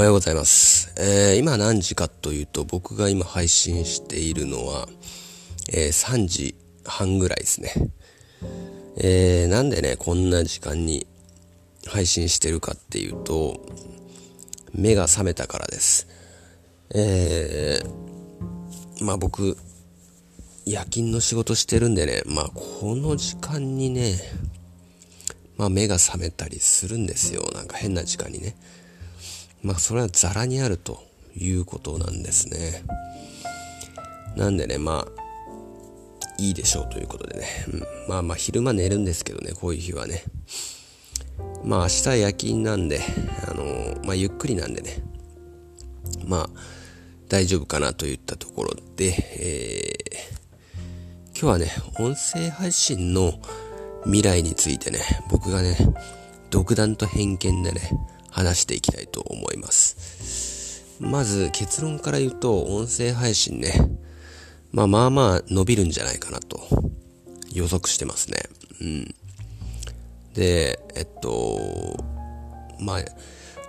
おはようございます。えー、今何時かというと、僕が今配信しているのは、えー、3時半ぐらいですね。えー、なんでね、こんな時間に配信してるかっていうと、目が覚めたからです。えー、まあ僕、夜勤の仕事してるんでね、まあこの時間にね、まあ目が覚めたりするんですよ。なんか変な時間にね。まあそれはザラにあるということなんですね。なんでね、まあ、いいでしょうということでね。うん、まあまあ昼間寝るんですけどね、こういう日はね。まあ明日夜勤なんで、あのー、まあゆっくりなんでね。まあ大丈夫かなといったところで、えー、今日はね、音声配信の未来についてね、僕がね、独断と偏見でね、話していきたいと思います。まず結論から言うと、音声配信ね、まあまあまあ伸びるんじゃないかなと予測してますね。うん。で、えっと、まあ、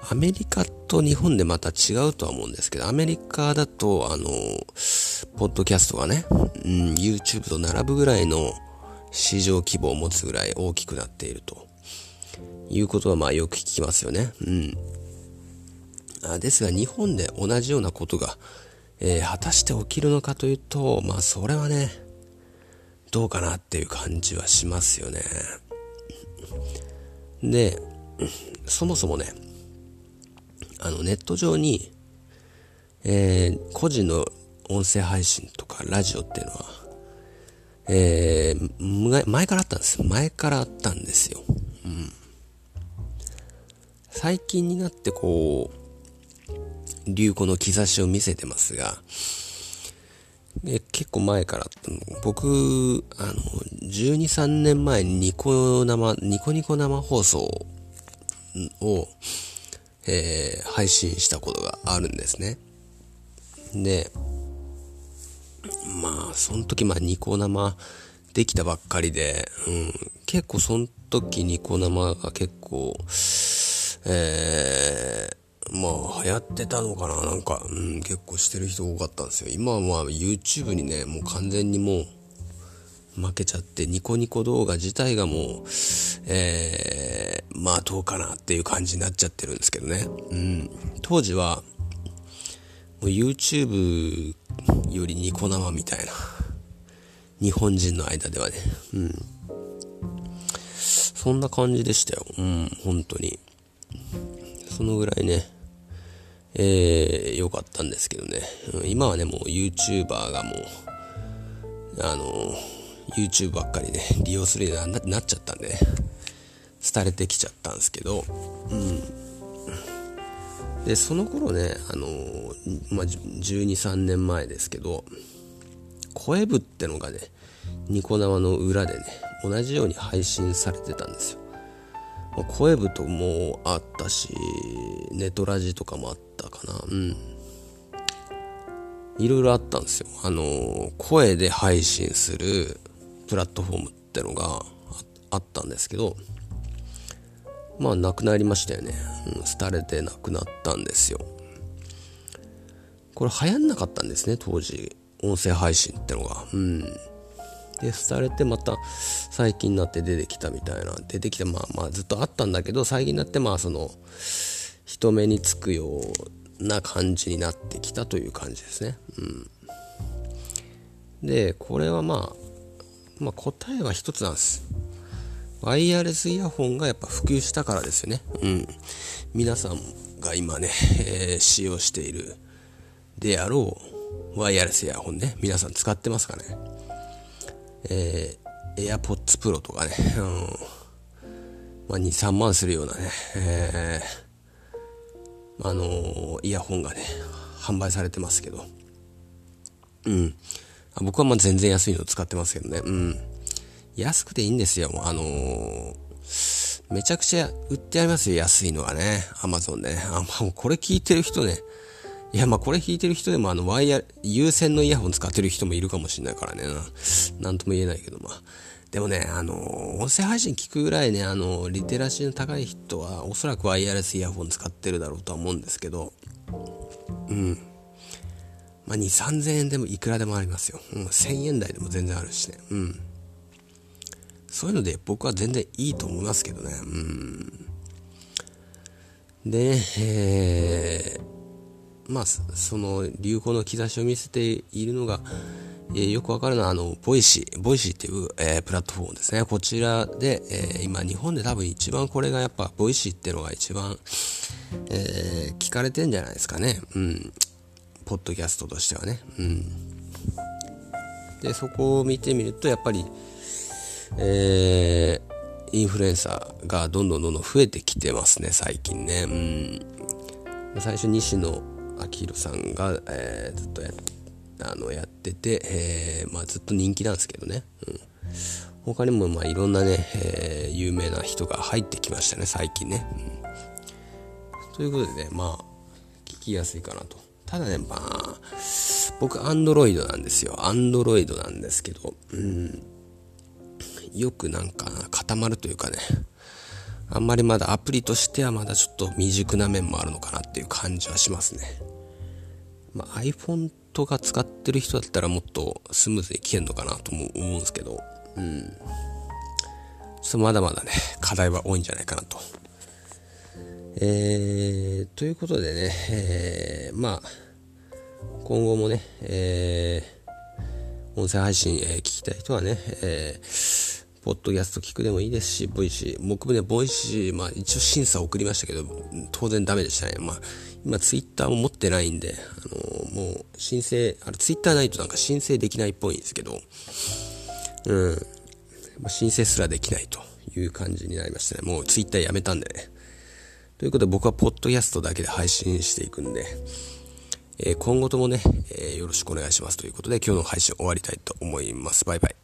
アメリカと日本でまた違うとは思うんですけど、アメリカだと、あの、ポッドキャストがね、うん、YouTube と並ぶぐらいの市場規模を持つぐらい大きくなっているということはまあよく聞きますよね。うん。あですが日本で同じようなことが、えー、果たして起きるのかというと、まあそれはね、どうかなっていう感じはしますよね。で、そもそもね、あのネット上に、えー、個人の音声配信とかラジオっていうのは、えー、前からあったんです。前からあったんですよ。うん。最近になってこう、流行の兆しを見せてますが、え結構前から僕、あの、12、3年前にニコ生、ニコニコ生放送を、えー、配信したことがあるんですね。で、まあ、その時、まあ、ニコ生できたばっかりで、うん、結構その時ニコ生が結構、えー、まあ、流行ってたのかな？なんか、うん、結構してる人多かったんですよ。今はまあ、YouTube にね、もう完全にもう、負けちゃって、ニコニコ動画自体がもう、えー、まあどうかなっていう感じになっちゃってるんですけどね。うん。当時は、もう YouTube よりニコ生みたいな。日本人の間ではね。うん。そんな感じでしたよ。うん、本当に。そのぐらいね、えー、良かったんですけどね。今はね、もう YouTuber がもう、あの、YouTube ばっかりね、利用するようになっちゃったんでね、廃れてきちゃったんですけど、うん。で、その頃ね、あのまあ、12、3年前ですけど、声部ってのがね、ニコ生の裏でね、同じように配信されてたんですよ。声部ともあったし、ネトラジとかもあったかな。うん。いろいろあったんですよ。あの声で配信するプラットフォームってのがあったんですけど、まあ、なくなりましたよね。うん、廃れてなくなったんですよ。これ流行んなかったんですね、当時。音声配信ってのが。うん。で、廃れてまた最近になって出てきたみたいな。出てきて、まあまあずっとあったんだけど、最近になってまあその、人目につくような感じになってきたという感じですね。うん。で、これはまあ、まあ答えは一つなんです。ワイヤレスイヤホンがやっぱ普及したからですよね。うん。皆さんが今ね、えー、使用しているであろうワイヤレスイヤホンね、皆さん使ってますかね。えー、AirPods Pro とかね、うん。まあ、2、3万するようなね、えー、あの、イヤホンがね、販売されてますけど。うん。僕はまあ全然安いの使ってますけどね。うん。安くていいんですよ。あのー、めちゃくちゃ売ってありますよ、安いのはね。アマゾンでね。あ、まあ、これ聞いてる人ね。いや、まあ、これ聞いてる人でも、あの、ワイヤ、有線のイヤホン使ってる人もいるかもしれないからね。なんとも言えないけど、ま。でもね、あの、音声配信聞くぐらいね、あの、リテラシーの高い人は、おそらくワイヤレスイヤホン使ってるだろうとは思うんですけど、うん。まあ、2、3000円でもいくらでもありますよ。うん、1000円台でも全然あるしね。うん。そういうので僕は全然いいと思いますけどね。うん。で、えー、まあ、その流行の兆しを見せているのが、えー、よくわかるのは、あの、 Voicy、Voicyっていう、えー、プラットフォームですね。こちらで、えー、今、日本で多分一番これがやっぱ、ボイシーっていうのが一番、え聞かれてんじゃないですかね。うん。ポッドキャストとしてはね。うん。で、そこを見てみると、やっぱり、えインフルエンサーがどんどんどんどん増えてきてますね、最近ね。うん。最初、西野明宏さんが、えー、ずっとやあのやってて、えー、まあ、ずっと人気なんですけどね。うん。他にも、まあ、いろんなね、えー、有名な人が入ってきましたね、最近ね。うん、ということでね、まあ、聞きやすいかなと。ただね、まあ、僕、アンドロイドなんですよ。アンドロイドなんですけど、うん。よくなんか固まるというかね、あんまりまだアプリとしてはまだちょっと未熟な面もあるのかなっていう感じはしますね。まあ、iPhone とか使ってる人だったらもっとスムーズに聞けるのかなとも思うんですけど、うん。ちょっとまだまだね、課題は多いんじゃないかなと。えー、ということでね、えー、まあ、今後もね、えー、音声配信、えー、聞きたい人はね、えー、ポッドキャスト聞くでもいいですし、 Voicy。僕もね、 Voicy、まあ一応審査送りましたけど、当然ダメでしたね。まあ、今ツイッターも持ってないんで、あのー、もう申請、あれツイッターないとなんか申請できないっぽいんですけど、うん。まあ、申請すらできないという感じになりましたね。もうツイッターやめたんでね。ということで僕はポッドキャストだけで配信していくんで、えー、今後ともね、えー、よろしくお願いしますということで今日の配信終わりたいと思います。バイバイ。